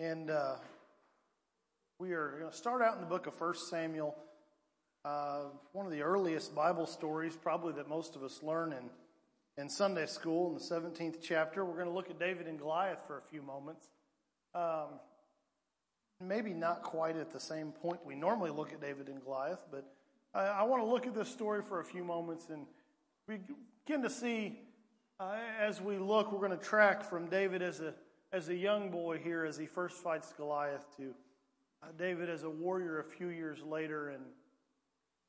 And uh, we are going to start out in the book of 1 Samuel, uh, one of the earliest Bible stories, probably that most of us learn in, in Sunday school in the 17th chapter. We're going to look at David and Goliath for a few moments. Um, maybe not quite at the same point we normally look at David and Goliath, but I, I want to look at this story for a few moments and we begin to see uh, as we look, we're going to track from David as a as a young boy here as he first fights Goliath to uh, David as a warrior a few years later. And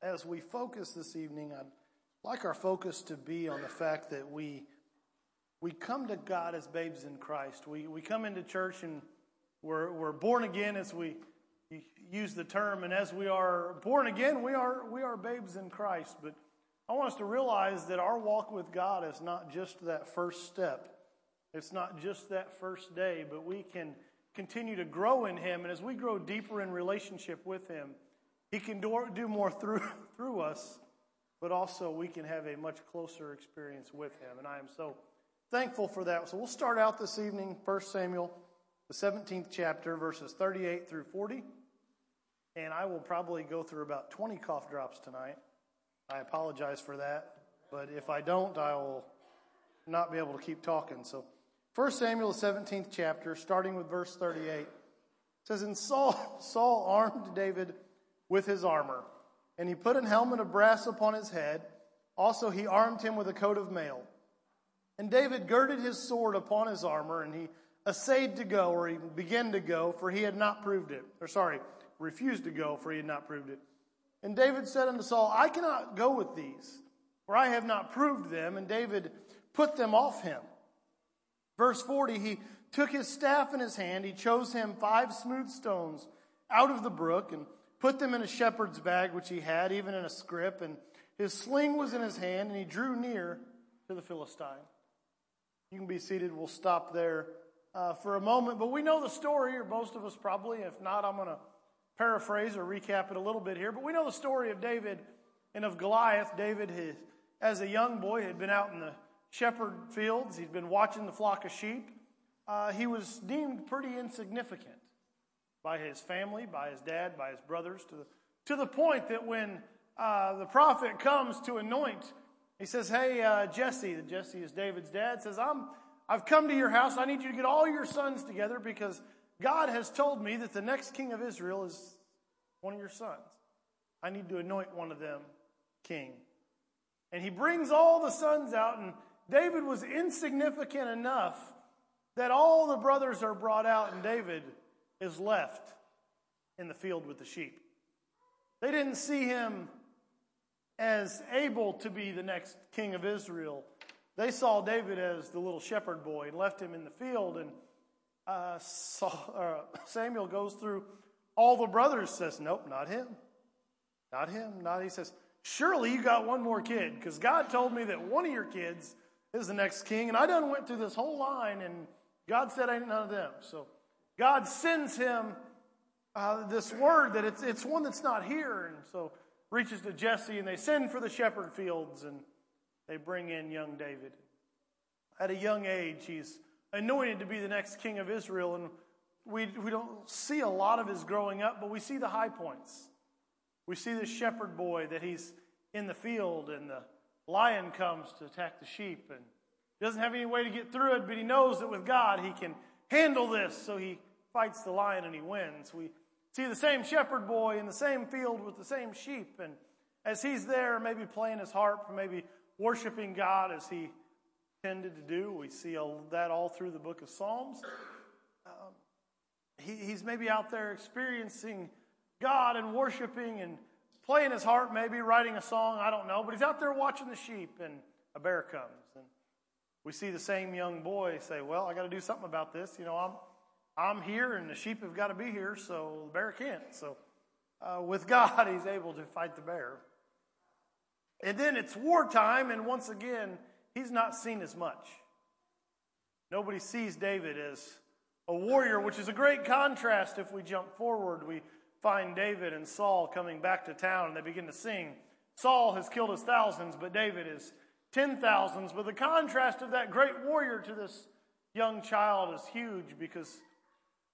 as we focus this evening, I'd like our focus to be on the fact that we, we come to God as babes in Christ. We, we come into church and we're, we're born again as we use the term. And as we are born again, we are, we are babes in Christ. But I want us to realize that our walk with God is not just that first step. It's not just that first day, but we can continue to grow in Him. And as we grow deeper in relationship with Him, He can do, more through, through us, but also we can have a much closer experience with Him. And I am so thankful for that. So we'll start out this evening, 1 Samuel, the 17th chapter, verses 38 through 40. And I will probably go through about 20 cough drops tonight. I apologize for that. But if I don't, I will not be able to keep talking. So 1 Samuel, 17th chapter, starting with verse 38, says, And Saul, Saul armed David with his armor, and he put an helmet of brass upon his head. Also, he armed him with a coat of mail. And David girded his sword upon his armor, and he essayed to go, or he began to go, for he had not proved it. Or, sorry, refused to go, for he had not proved it. And David said unto Saul, I cannot go with these, for I have not proved them. And David put them off him. Verse 40, he took his staff in his hand. He chose him five smooth stones out of the brook and put them in a shepherd's bag, which he had, even in a scrip. And his sling was in his hand, and he drew near to the Philistine. You can be seated. We'll stop there uh, for a moment. But we know the story, or most of us probably. If not, I'm going to paraphrase or recap it a little bit here. But we know the story of David and of Goliath. David, his, as a young boy, had been out in the shepherd fields. He'd been watching the flock of sheep. Uh, he was deemed pretty insignificant by his family, by his dad, by his brothers, to the, to the point that when uh, the prophet comes to anoint, he says, Hey, uh, Jesse, Jesse is David's dad, says, I'm, I've come to your house. I need you to get all your sons together because God has told me that the next king of Israel is one of your sons. I need to anoint one of them king. And he brings all the sons out, and David was insignificant enough that all the brothers are brought out and David is left in the field with the sheep. They didn't see him as able to be the next king of Israel. They saw David as the little shepherd boy and left him in the field. And uh, Saul, uh, Samuel goes through all the brothers, says, Nope, not him. Not him. Not he says, Surely you got one more kid, because God told me that one of your kids is the next king. And I done went through this whole line, and God said, I ain't none of them. So God sends him uh, this word that it's, it's one that's not here. And so reaches to Jesse, and they send for the shepherd fields, and they bring in young David. At a young age, he's anointed to be the next king of Israel. And we, we don't see a lot of his growing up, but we see the high points. We see the shepherd boy that he's in the field, and the lion comes to attack the sheep and he doesn't have any way to get through it, but he knows that with God he can handle this, so he fights the lion and he wins. We see the same shepherd boy in the same field with the same sheep, and as he's there, maybe playing his harp, maybe worshiping God as he tended to do, we see that all through the book of Psalms. Um, he, he's maybe out there experiencing God and worshiping and playing his harp, maybe writing a song, I don't know, but he's out there watching the sheep and a bear comes. And we see the same young boy say, Well, I got to do something about this. You know, I'm, I'm here and the sheep have got to be here, so the bear can't. So uh, with God, he's able to fight the bear. And then it's wartime, and once again, he's not seen as much. Nobody sees David as a warrior, which is a great contrast if we jump forward. We find David and Saul coming back to town and they begin to sing. Saul has killed his thousands, but David is ten thousands. But the contrast of that great warrior to this young child is huge because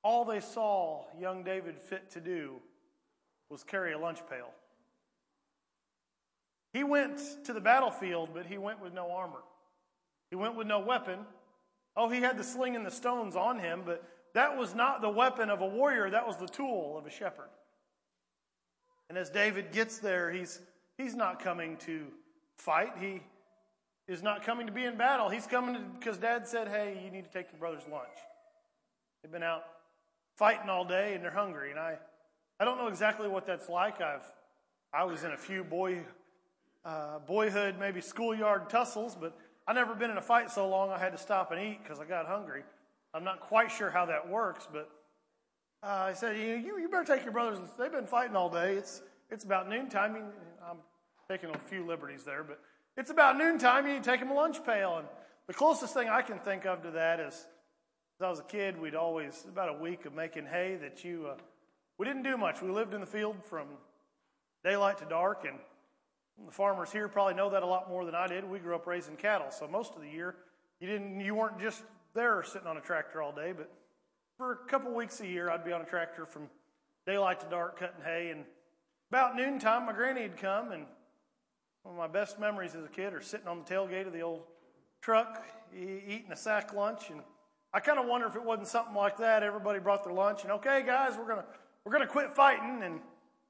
all they saw young David fit to do was carry a lunch pail. He went to the battlefield, but he went with no armor. He went with no weapon. Oh, he had the sling and the stones on him, but that was not the weapon of a warrior, that was the tool of a shepherd. And as David gets there, he's, he's not coming to fight. He is not coming to be in battle. He's coming to, because dad said, hey, you need to take your brother's lunch. They've been out fighting all day and they're hungry. And I, I don't know exactly what that's like. I've, I was in a few boy, uh, boyhood, maybe schoolyard tussles, but I never been in a fight so long I had to stop and eat because I got hungry. I'm not quite sure how that works, but uh, I said, you, you better take your brothers. They've been fighting all day. It's, it's about noontime. I'm taking a few liberties there, but it's about noontime. You need to take them a lunch pail. And the closest thing I can think of to that is, as I was a kid, we'd always, about a week of making hay that you, uh, we didn't do much. We lived in the field from daylight to dark, and the farmers here probably know that a lot more than I did. We grew up raising cattle, so most of the year you didn't, you weren't just there sitting on a tractor all day, but for a couple weeks a year, I'd be on a tractor from daylight to dark cutting hay. And about noontime, my granny would come, and one of my best memories as a kid are sitting on the tailgate of the old truck, eating a sack lunch. And I kind of wonder if it wasn't something like that. Everybody brought their lunch, and okay, guys, we're gonna we're gonna quit fighting, and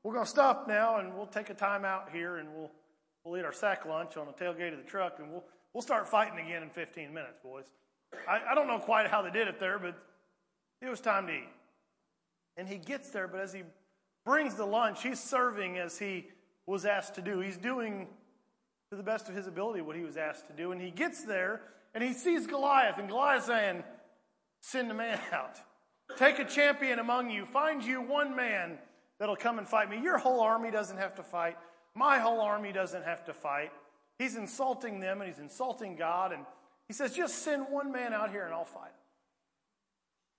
we're gonna stop now, and we'll take a time out here, and we'll we'll eat our sack lunch on the tailgate of the truck, and we'll we'll start fighting again in 15 minutes, boys. I, I don't know quite how they did it there, but it was time to eat. And he gets there, but as he brings the lunch, he's serving as he was asked to do. He's doing to the best of his ability what he was asked to do. And he gets there and he sees Goliath, and Goliath saying, Send a man out. Take a champion among you. Find you one man that'll come and fight me. Your whole army doesn't have to fight. My whole army doesn't have to fight. He's insulting them and he's insulting God. And he says, Just send one man out here and I'll fight him.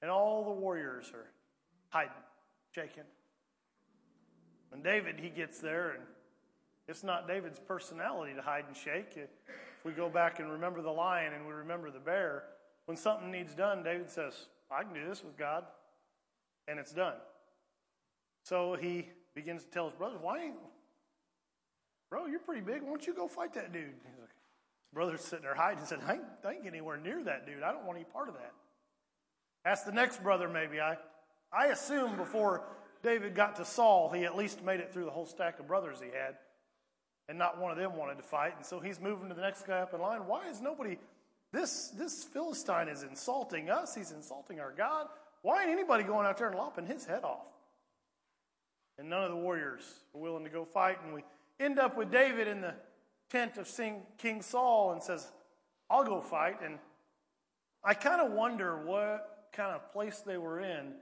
And all the warriors are hiding, shaking. When David, he gets there, and it's not David's personality to hide and shake. If we go back and remember the lion and we remember the bear, when something needs done, David says, I can do this with God, and it's done. So he begins to tell his brothers, Why ain't, bro, you're pretty big. Why don't you go fight that dude? He's like, brother's sitting there hiding and said, I ain't, I ain't anywhere near that dude. I don't want any part of that. Ask the next brother, maybe. I, I assume before David got to Saul, he at least made it through the whole stack of brothers he had. And not one of them wanted to fight. And so he's moving to the next guy up in line. Why is nobody. This, this Philistine is insulting us. He's insulting our God. Why ain't anybody going out there and lopping his head off? And none of the warriors are willing to go fight. And we end up with David in the tent of King Saul and says, I'll go fight. And I kind of wonder what kind of place they were in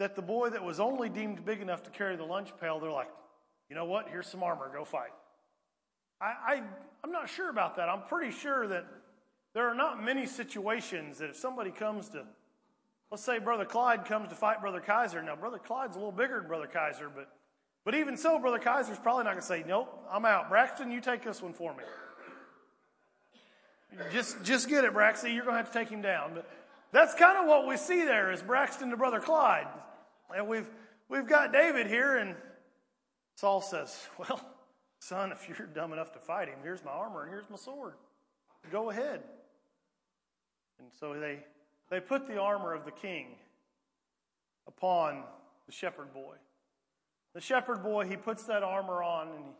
that the boy that was only deemed big enough to carry the lunch pail, they're like, you know what? Here's some armor. Go fight. I, I, I'm not sure about that. I'm pretty sure that there are not many situations that if somebody comes to, let's say Brother Clyde comes to fight Brother Kaiser. Now, Brother Clyde's a little bigger than Brother Kaiser, but, but even so, Brother Kaiser's probably not going to say, nope, I'm out. Braxton, you take this one for me. Just, just get it, Braxton. You're going to have to take him down. But that's kind of what we see there is Braxton to Brother Clyde. And we've, we've got David here, and Saul says, Well, son, if you're dumb enough to fight him, here's my armor and here's my sword. Go ahead. And so they, they put the armor of the king upon the shepherd boy. The shepherd boy, he puts that armor on and he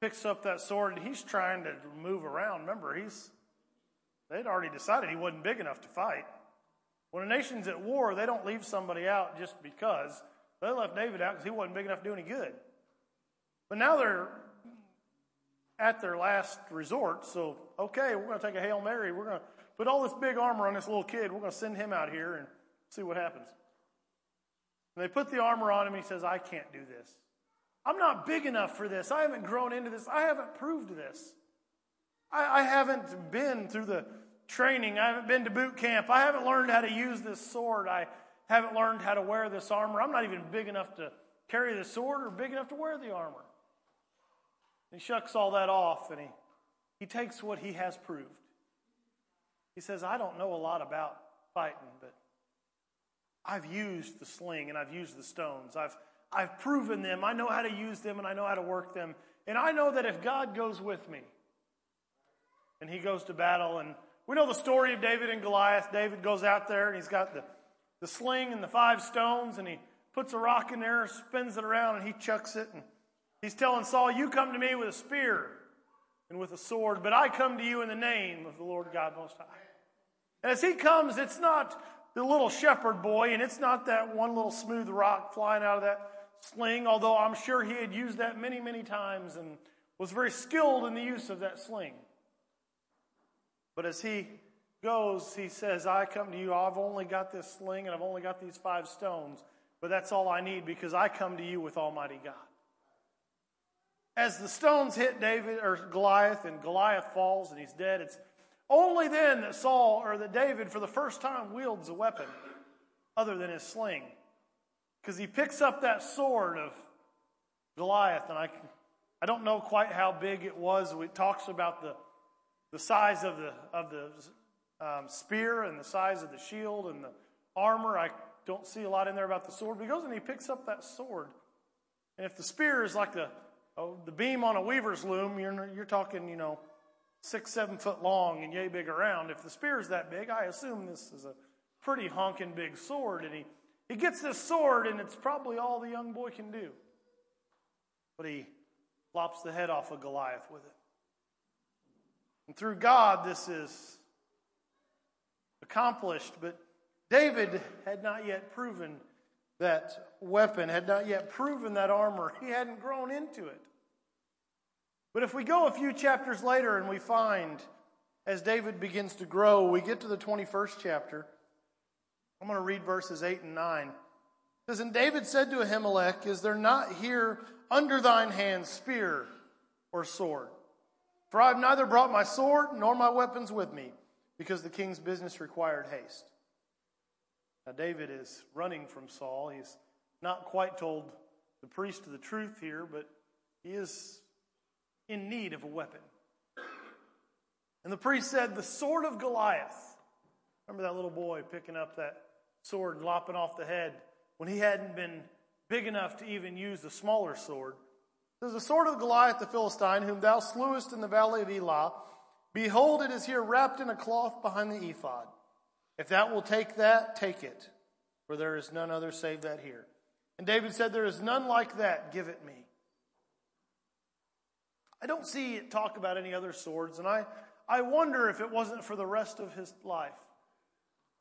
picks up that sword and he's trying to move around. Remember, he's they'd already decided he wasn't big enough to fight. When a nation's at war, they don't leave somebody out just because. They left David out because he wasn't big enough to do any good. But now they're at their last resort, so okay, we're going to take a Hail Mary. We're going to put all this big armor on this little kid. We're going to send him out here and see what happens. And they put the armor on him, he says, I can't do this. I'm not big enough for this. I haven't grown into this. I haven't proved this. I, I haven't been through the training. I haven't been to boot camp. I haven't learned how to use this sword. I haven't learned how to wear this armor. I'm not even big enough to carry the sword or big enough to wear the armor. He shucks all that off and he, he takes what he has proved. He says, I don't know a lot about fighting, but I've used the sling and I've used the stones. I've, I've proven them. I know how to use them and I know how to work them. And I know that if God goes with me and he goes to battle, and we know the story of David and Goliath. David goes out there and he's got the, the sling and the five stones and he puts a rock in there, spins it around, and he chucks it. And he's telling Saul, You come to me with a spear and with a sword, but I come to you in the name of the Lord God Most High. And as he comes, it's not the little shepherd boy, and it's not that one little smooth rock flying out of that sling, although I'm sure he had used that many, many times and was very skilled in the use of that sling. But as he goes, he says, I come to you, I've only got this sling and I've only got these five stones, but that's all I need because I come to you with Almighty God. As the stones hit David or Goliath and Goliath falls and he's dead, it's only then that Saul or that David for the first time wields a weapon other than his sling. Because he picks up that sword of Goliath, and I, I don't know quite how big it was. It talks about the, the size of the, of the um, spear and the size of the shield and the armor. I don't see a lot in there about the sword. But he goes and he picks up that sword. And if the spear is like the, oh, the beam on a weaver's loom, you're, you're talking, you know, six, seven foot long and yay big around. If the spear is that big, I assume this is a pretty honking big sword. And he, he gets this sword, and it's probably all the young boy can do. But he lops the head off of Goliath with it. And through God, this is accomplished. But David had not yet proven that weapon, had not yet proven that armor. He hadn't grown into it. But if we go a few chapters later and we find, as David begins to grow, we get to the 21st chapter. I'm going to read verses 8 and 9. It says, And David said to Ahimelech, Is there not here under thine hand spear or sword? For I have neither brought my sword nor my weapons with me, because the king's business required haste. Now, David is running from Saul. He's not quite told the priest the truth here, but he is in need of a weapon. And the priest said, The sword of Goliath. Remember that little boy picking up that sword and lopping off the head when he hadn't been big enough to even use the smaller sword. There's the sword of Goliath the Philistine, whom thou slewest in the valley of Elah. Behold, it is here wrapped in a cloth behind the ephod. If thou wilt take that, take it, for there is none other save that here. And David said, There is none like that, give it me. I don't see it talk about any other swords, and I, I wonder if it wasn't for the rest of his life.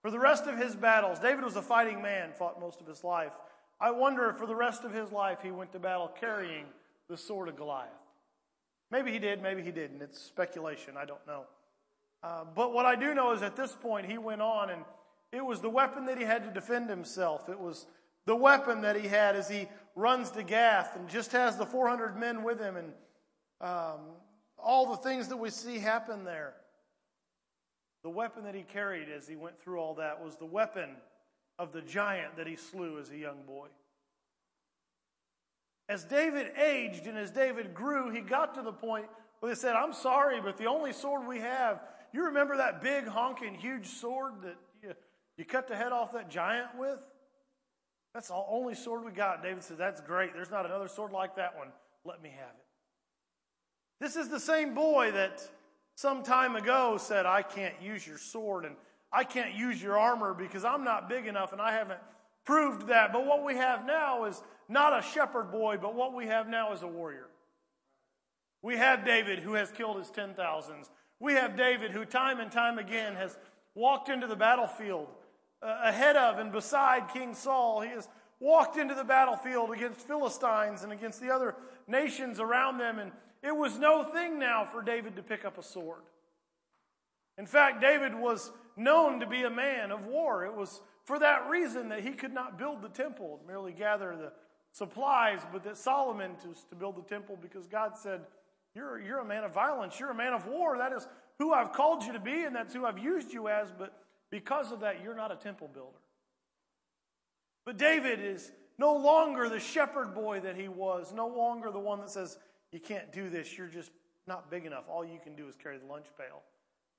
For the rest of his battles, David was a fighting man, fought most of his life. I wonder if for the rest of his life he went to battle carrying the sword of Goliath. Maybe he did, maybe he didn't. It's speculation, I don't know. Uh, but what I do know is at this point he went on and it was the weapon that he had to defend himself. It was the weapon that he had as he runs to Gath and just has the 400 men with him and um, all the things that we see happen there. The weapon that he carried as he went through all that was the weapon of the giant that he slew as a young boy. As David aged and as David grew, he got to the point where they said, I'm sorry, but the only sword we have, you remember that big, honking, huge sword that you, you cut the head off that giant with? That's the only sword we got. David said, That's great. There's not another sword like that one. Let me have it. This is the same boy that some time ago said, I can't use your sword and I can't use your armor because I'm not big enough and I haven't proved that. But what we have now is not a shepherd boy, but what we have now is a warrior. We have David who has killed his ten thousands. We have David who time and time again has walked into the battlefield uh, ahead of and beside King Saul. He has walked into the battlefield against Philistines and against the other nations around them and it was no thing now for David to pick up a sword. In fact, David was known to be a man of war. It was for that reason that he could not build the temple, merely gather the supplies, but that Solomon was to build the temple because God said, you're, you're a man of violence. You're a man of war. That is who I've called you to be, and that's who I've used you as, but because of that, you're not a temple builder. But David is no longer the shepherd boy that he was, no longer the one that says, you can't do this. You're just not big enough. All you can do is carry the lunch pail.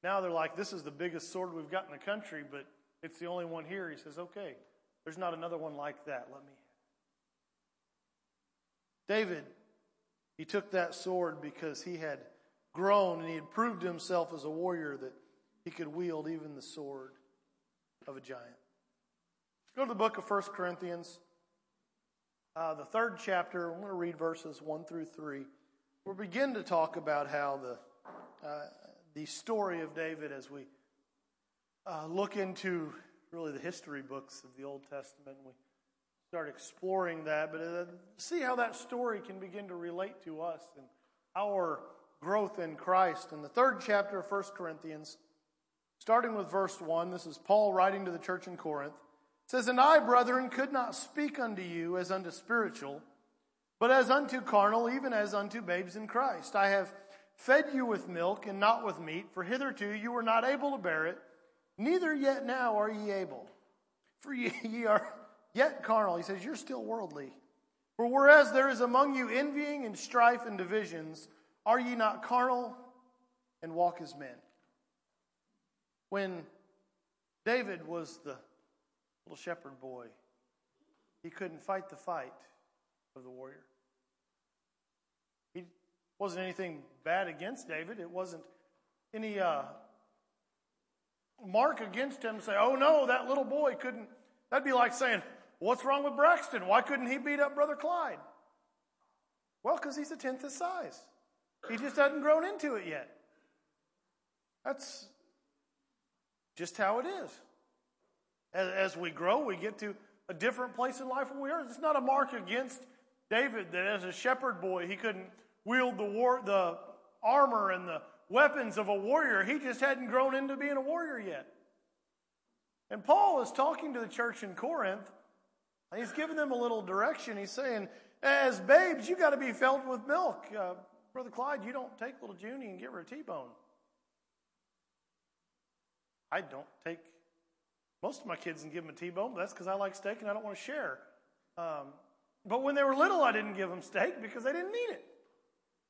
Now they're like, this is the biggest sword we've got in the country, but it's the only one here. He says, okay, There's not another one like that. Let me. David, he took that sword because he had grown and he had proved himself as a warrior that he could wield even the sword of a giant. Go to the book of 1 Corinthians, uh, the third chapter. I'm going to read verses 1 through 3. We'll begin to talk about how the, uh, the story of David as we uh, look into really the history books of the Old Testament. We start exploring that, but uh, see how that story can begin to relate to us and our growth in Christ. In the third chapter of 1 Corinthians, starting with verse 1, this is Paul writing to the church in Corinth. It says, And I, brethren, could not speak unto you as unto spiritual, but as unto carnal, even as unto babes in Christ. I have fed you with milk and not with meat, for hitherto you were not able to bear it, neither yet now are ye able. For ye, ye are yet carnal. He says, You're still worldly. For whereas there is among you envying and strife and divisions, are ye not carnal and walk as men? When David was the little shepherd boy, he couldn't fight the fight of the warrior. He wasn't anything bad against David. It wasn't any uh, mark against him. Say, oh no, that little boy couldn't. That'd be like saying, what's wrong with Braxton? Why couldn't he beat up Brother Clyde? Well, because he's a tenth his size. He just hasn't grown into it yet. That's just how it is. As, as, we grow, we get to a different place in life where we are. It's not a mark against David that as a shepherd boy, he couldn't wield the war, the armor and the weapons of a warrior. He just hadn't grown into being a warrior yet. And Paul is talking to the church in Corinth. and He's giving them a little direction. He's saying, as babes, you got to be filled with milk. Uh, Brother Clyde, you don't take little Junie and give her a T-bone. I don't take most of my kids and give them a T-bone, but that's because I like steak and I don't want to share. Um, but when they were little, I didn't give them steak because they didn't need it.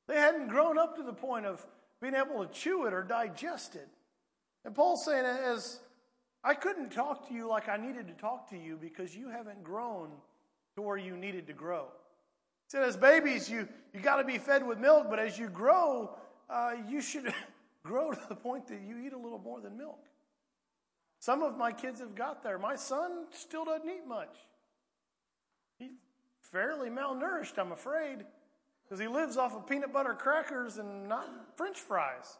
They hadn't grown up to the point of being able to chew it or digest it. And Paul's saying, as I couldn't talk to you like I needed to talk to you because you haven't grown to where you needed to grow. He said, as babies, you, you got to be fed with milk, but as you grow, uh, you should grow to the point that you eat a little more than milk. Some of my kids have got there. My son still doesn't eat much. Fairly malnourished, I'm afraid, because he lives off of peanut butter crackers and not french fries.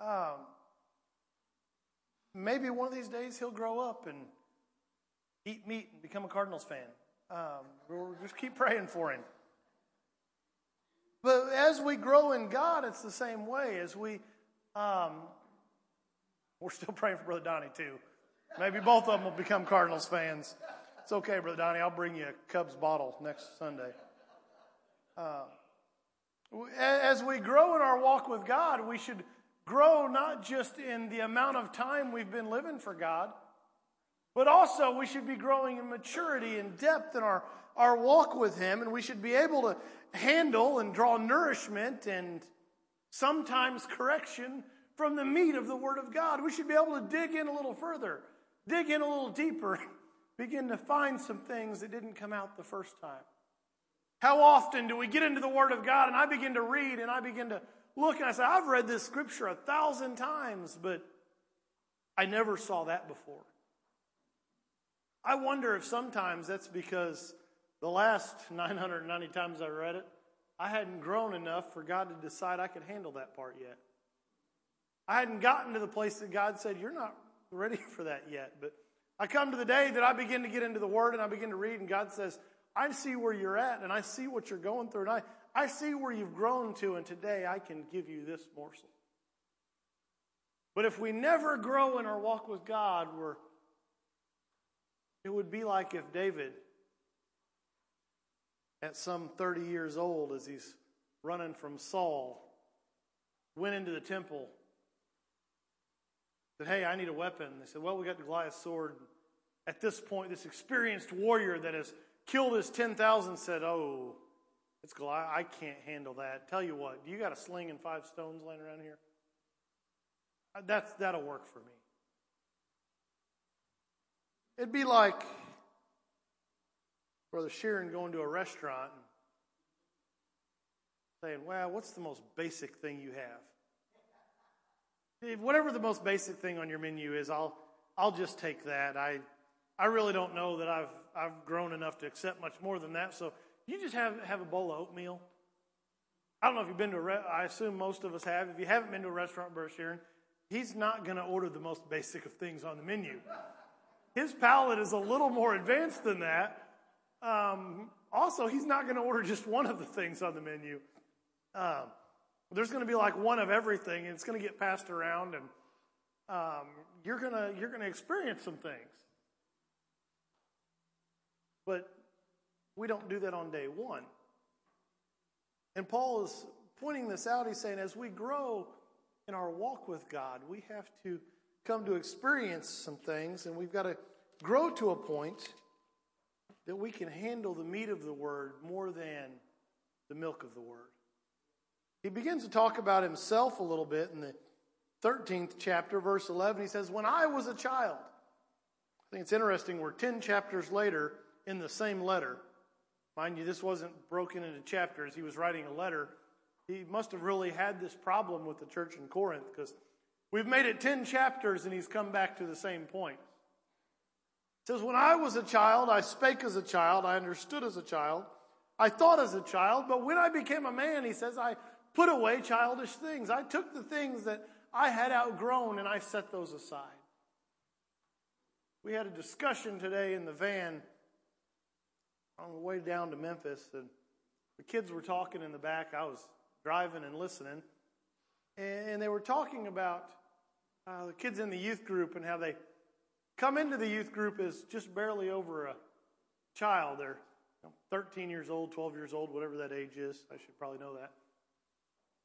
Um, maybe one of these days he'll grow up and eat meat and become a Cardinals fan. Um, we'll just keep praying for him. But as we grow in God, it's the same way. As we, um, we're still praying for Brother Donnie too. Maybe both of them will become Cardinals fans. It's okay, Brother Donnie. I'll bring you a Cubs bottle next Sunday. Uh, as we grow in our walk with God, we should grow not just in the amount of time we've been living for God but also, we should be growing in maturity and depth in our, our walk with Him, and we should be able to handle and draw nourishment and sometimes correction from the meat of the Word of God. We should be able to dig in a little further, dig in a little deeper, begin to find some things that didn't come out the first time. How often do we get into the Word of God and I begin to read and I begin to look and I say, I've read this scripture a thousand times, but I never saw that before. I wonder if sometimes that's because the last 990 times I read it, I hadn't grown enough for God to decide I could handle that part yet. I hadn't gotten to the place that God said, You're not ready for that yet. But I come to the day that I begin to get into the Word and I begin to read, and God says, I see where you're at and I see what you're going through, and I, I see where you've grown to, and today I can give you this morsel. But if we never grow in our walk with God, we're it would be like if David, at some 30 years old, as he's running from Saul, went into the temple, said, Hey, I need a weapon. They said, Well, we got the Goliath sword. At this point, this experienced warrior that has killed his 10,000 said, Oh, it's Goliath. I can't handle that. Tell you what, do you got a sling and five stones laying around here? Uh, that's, that'll work for me. It'd be like Brother Sheeran going to a restaurant and saying, Well, what's the most basic thing you have? Whatever the most basic thing on your menu is, I'll, I'll just take that. I, I really don't know that I've, I've grown enough to accept much more than that. So you just have, have a bowl of oatmeal. I don't know if you've been to a re- I assume most of us have. If you haven't been to a restaurant, Brother Sharon, he's not going to order the most basic of things on the menu. His palate is a little more advanced than that. Um, also, he's not going to order just one of the things on the menu. Um, there's going to be like one of everything, and it's going to get passed around, and um, you're to you're going to experience some things. But we don't do that on day one. And Paul is pointing this out. He's saying, as we grow in our walk with God, we have to come to experience some things, and we've got to grow to a point that we can handle the meat of the word more than the milk of the word. He begins to talk about himself a little bit in the 13th chapter, verse 11. He says, When I was a child, I think it's interesting, we're 10 chapters later in the same letter. Mind you, this wasn't broken into chapters. He was writing a letter. He must have really had this problem with the church in Corinth because we've made it 10 chapters and he's come back to the same point. It says, When I was a child, I spake as a child, I understood as a child, I thought as a child, but when I became a man, he says, I put away childish things. I took the things that I had outgrown and I set those aside. We had a discussion today in the van on the way down to Memphis, and the kids were talking in the back. I was driving and listening, and they were talking about uh, the kids in the youth group and how they come into the youth group as just barely over a child. They're you know, 13 years old, 12 years old, whatever that age is. I should probably know that.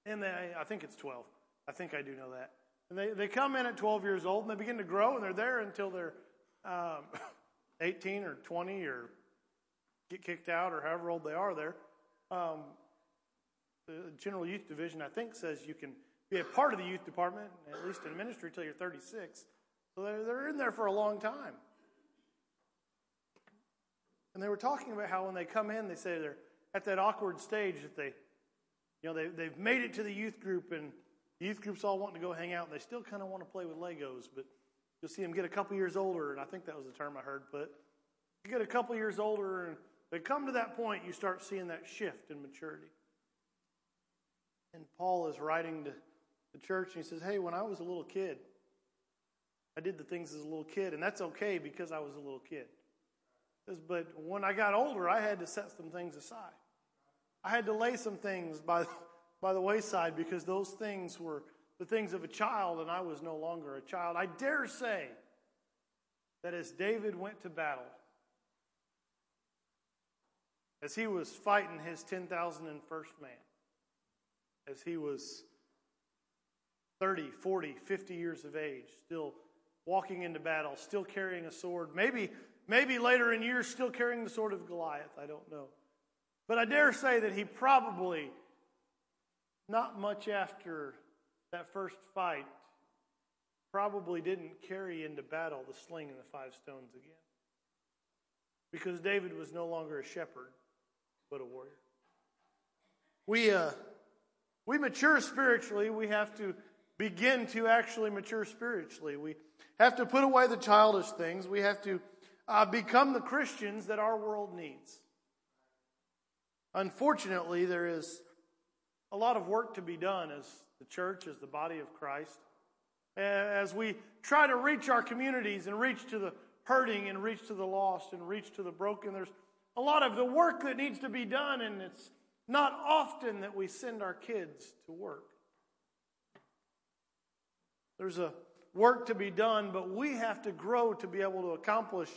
And they, I think it's 12. I think I do know that. And they, they come in at 12 years old and they begin to grow and they're there until they're um, 18 or 20 or get kicked out or however old they are there. Um, the General Youth Division, I think, says you can be a part of the youth department, at least in ministry, until you're 36. So they're, they're in there for a long time. And they were talking about how when they come in, they say they're at that awkward stage that they, you know, they, they've made it to the youth group and youth group's all wanting to go hang out and they still kind of want to play with Legos, but you'll see them get a couple years older, and I think that was the term I heard put. You get a couple years older and they come to that point, you start seeing that shift in maturity. And Paul is writing to the church and he says, Hey, when I was a little kid, I did the things as a little kid, and that's okay because I was a little kid. But when I got older, I had to set some things aside. I had to lay some things by, by the wayside because those things were the things of a child, and I was no longer a child. I dare say that as David went to battle, as he was fighting his 10,001st man, as he was 30, 40, 50 years of age, still walking into battle, still carrying a sword, maybe, maybe later in years, still carrying the sword of Goliath, I don't know. But I dare say that he probably, not much after that first fight, probably didn't carry into battle the sling and the five stones again. Because David was no longer a shepherd but a warrior. We, uh, we mature spiritually. We have to begin to actually mature spiritually. We have to put away the childish things. We have to uh, become the Christians that our world needs. Unfortunately, there is a lot of work to be done as the church, as the body of Christ, as we try to reach our communities and reach to the hurting and reach to the lost and reach to the broken. There's a lot of the work that needs to be done, and it's not often that we send our kids to work. There's a work to be done, but we have to grow to be able to accomplish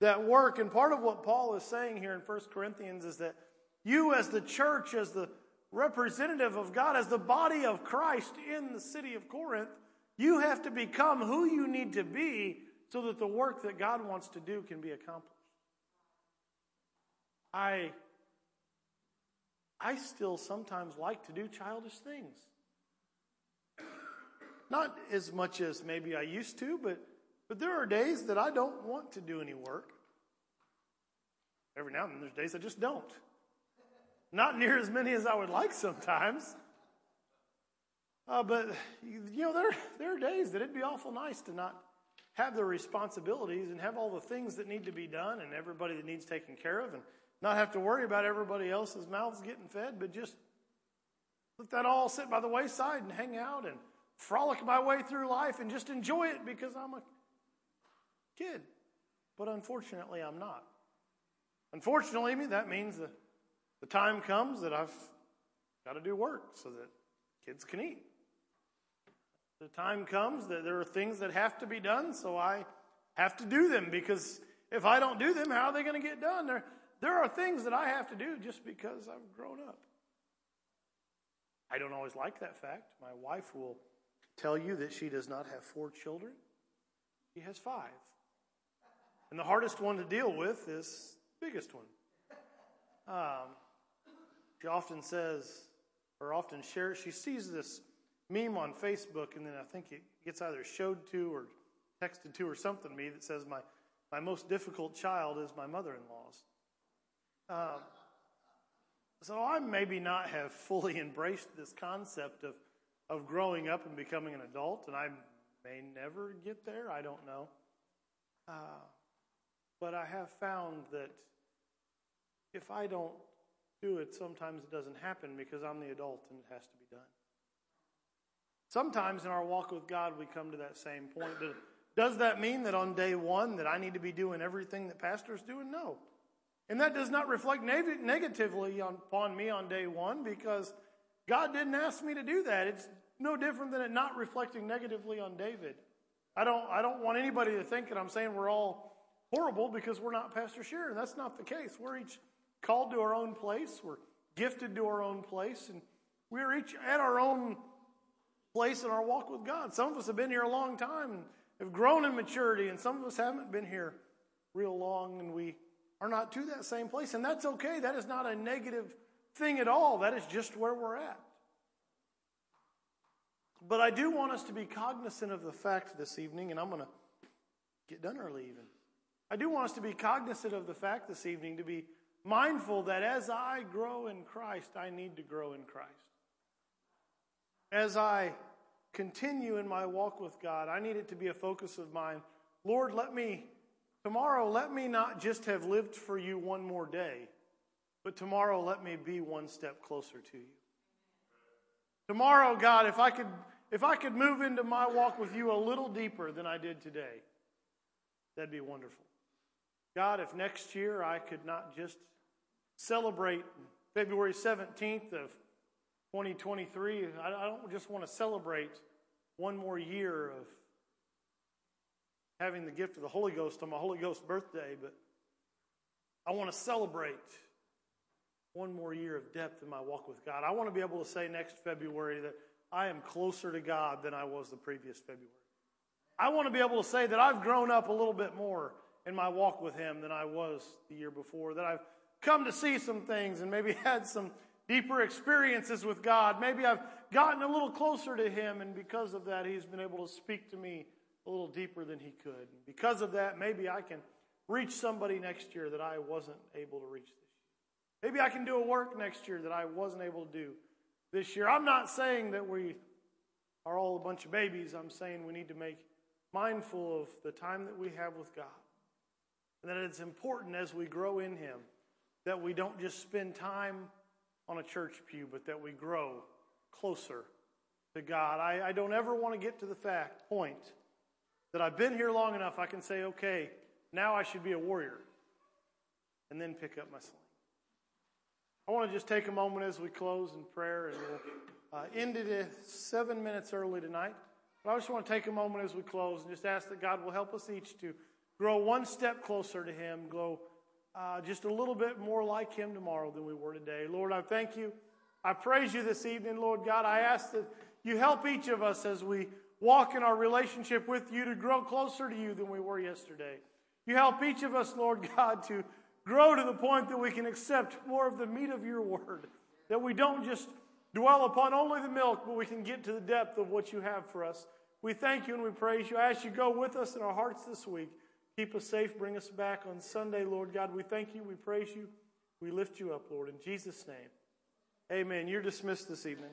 that work. And part of what Paul is saying here in 1 Corinthians is that you, as the church, as the representative of God, as the body of Christ in the city of Corinth, you have to become who you need to be so that the work that God wants to do can be accomplished. I I still sometimes like to do childish things. Not as much as maybe I used to, but but there are days that I don't want to do any work. every now and then there's days I just don't. Not near as many as I would like sometimes. Uh, but, you know, there, there are days that it'd be awful nice to not have the responsibilities and have all the things that need to be done and everybody that needs taken care of and not have to worry about everybody else's mouths getting fed, but just let that all sit by the wayside and hang out and frolic my way through life and just enjoy it because I'm a kid. But unfortunately, I'm not. Unfortunately, that means that the time comes that I've got to do work so that kids can eat. The time comes that there are things that have to be done, so I have to do them because if I don't do them, how are they going to get done? There, there are things that I have to do just because I've grown up. I don't always like that fact. My wife will tell you that she does not have four children, she has five. And the hardest one to deal with is the biggest one. Um, she often says, or often shares, she sees this meme on Facebook, and then I think it gets either showed to or texted to or something to me that says, My, my most difficult child is my mother in law's. Um, so I maybe not have fully embraced this concept of, of growing up and becoming an adult, and I may never get there. I don't know. Uh, but I have found that if I don't do it, sometimes it doesn't happen because I'm the adult and it has to be done. Sometimes in our walk with God, we come to that same point. Does that mean that on day one that I need to be doing everything that pastor's doing? No. And that does not reflect negatively upon me on day one because God didn't ask me to do that. It's no different than it not reflecting negatively on David. I don't, I don't want anybody to think that I'm saying we're all horrible because we're not Pastor Sharon. That's not the case. We're each called to our own place. We're gifted to our own place. And we're each at our own place in our walk with God. Some of us have been here a long time and have grown in maturity, and some of us haven't been here real long, and we are not to that same place. And that's okay. That is not a negative thing at all. That is just where we're at. But I do want us to be cognizant of the fact this evening, and I'm going to get done early even. I do want us to be cognizant of the fact this evening, to be mindful that as I grow in Christ, I need to grow in Christ. As I continue in my walk with God, I need it to be a focus of mine. Lord, let me Tomorrow, let me not just have lived for you one more day, but tomorrow, let me be one step closer to you. Tomorrow, God, if I could, if I could move into my walk with you a little deeper than I did today, that'd be wonderful. God, if next year I could not just celebrate February 17th of 2023, I don't just want to celebrate one more year of having the gift of the Holy Ghost on my Holy Ghost birthday, but I want to celebrate one more year of depth in my walk with God. I want to be able to say next February that I am closer to God than I was the previous February. I want to be able to say that I've grown up a little bit more in my walk with Him than I was the year before, that I've come to see some things and maybe had some deeper experiences with God. Maybe I've gotten a little closer to Him, and because of that, He's been able to speak to me a little deeper than he could. And because of that, maybe I can reach somebody next year that I wasn't able to reach this year. Maybe I can do a work next year that I wasn't able to do this year. I'm not saying that we are all a bunch of babies. I'm saying we need to make mindful of the time that we have with God. And that it's important as we grow in Him that we don't just spend time on a church pew, but that we grow closer to God. I, I don't ever want to get to the fact, point that I've been here long enough, I can say, okay, now I should be a warrior, and then pick up my sling. I want to just take a moment as we close in prayer, and we'll uh, end it seven minutes early tonight. But I just want to take a moment as we close and just ask that God will help us each to grow one step closer to Him, grow uh, just a little bit more like Him tomorrow than we were today. Lord, I thank you. I praise you this evening, Lord God. I ask that you help each of us as we walk in our relationship with you to grow closer to you than we were yesterday. You help each of us, Lord God, to grow to the point that we can accept more of the meat of your word, that we don't just dwell upon only the milk, but we can get to the depth of what you have for us. We thank you and we praise you. I ask you go with us in our hearts this week. Keep us safe. Bring us back on Sunday, Lord God. We thank you. We praise you. We lift you up, Lord, in Jesus' name. Amen. You're dismissed this evening.